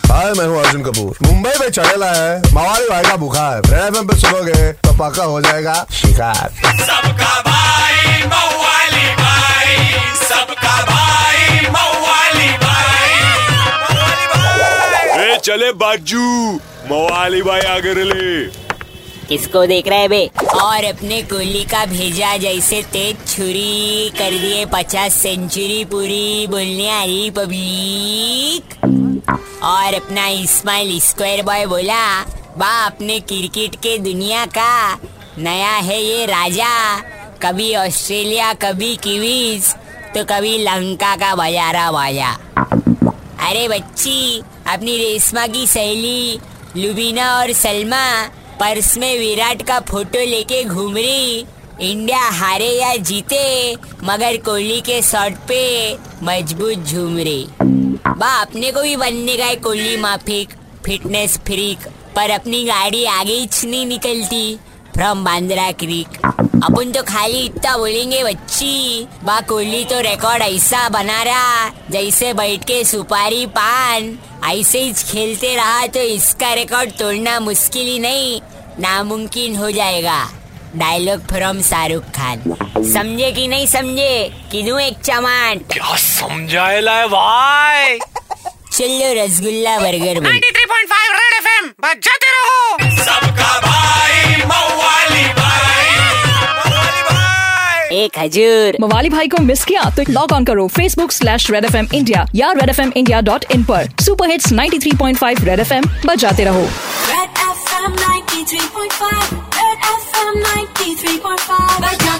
हाय मैं हूँ अर्जुन कपूर। मुंबई में चढ़ेला है मवाली भाई का बुखार रेड एफएम पे सुनोगे तो पक्का हो जाएगा शिकार। सबका भाई मवाली भाई। सबका भाई मवाली भाई। ए चले बाजू। मवाली भाई आगे ले किसको देख रहे बे? और अपने कोहली का भेजा जैसे तेज छुरी कर दिए पचास सेंचुरी पूरी, बोलने आ रही पब्लिक और अपना इस्माइल स्क्वायर बॉय बोला, बा, अपने क्रिकेट के दुनिया का नया है ये राजा। कभी ऑस्ट्रेलिया, कभी किवीज तो कभी लंका का बजारा बाजा अरे बच्ची, अपनी रेशमा की सहेली लुबीना और सलमा पर्स में विराट का फ़ोटो लेके घूम रही इंडिया हारे या जीते, मगर कोहली के शॉट पे मज़बूत झूम रही बा, अपने को भी बनने का है कोहली, माफिक। फिटनेस फ्रीक, पर अपनी गाड़ी आगे ही नहीं निकलती। फ्रॉम बांद्रा क्रीक अपन तो खाली इतना बोलेंगे बच्ची। बा कोहली तो रिकॉर्ड ऐसा बना रहा जैसे बैठ के सुपारी पान। ऐसे ही खेलते रहा तो इसका रिकॉर्ड तोड़ना मुश्किल ही नहीं नामुमकिन हो जाएगा। Dialogue from Shahrukh Khan. समझे कि नहीं समझे? कि दूँ एक चमान क्या समझाएला है भाई? चलो rasgulla burger bun. 93.5 red FM बजाते रहो। एक हजूर मवाली भाई को मिस किया तो लॉग ऑन करो Facebook slash Red F M India या Red F M India dot in पर। Super hits 93.5 Red F M बजाते रहो। Red F M 93.5 Red FM 93.5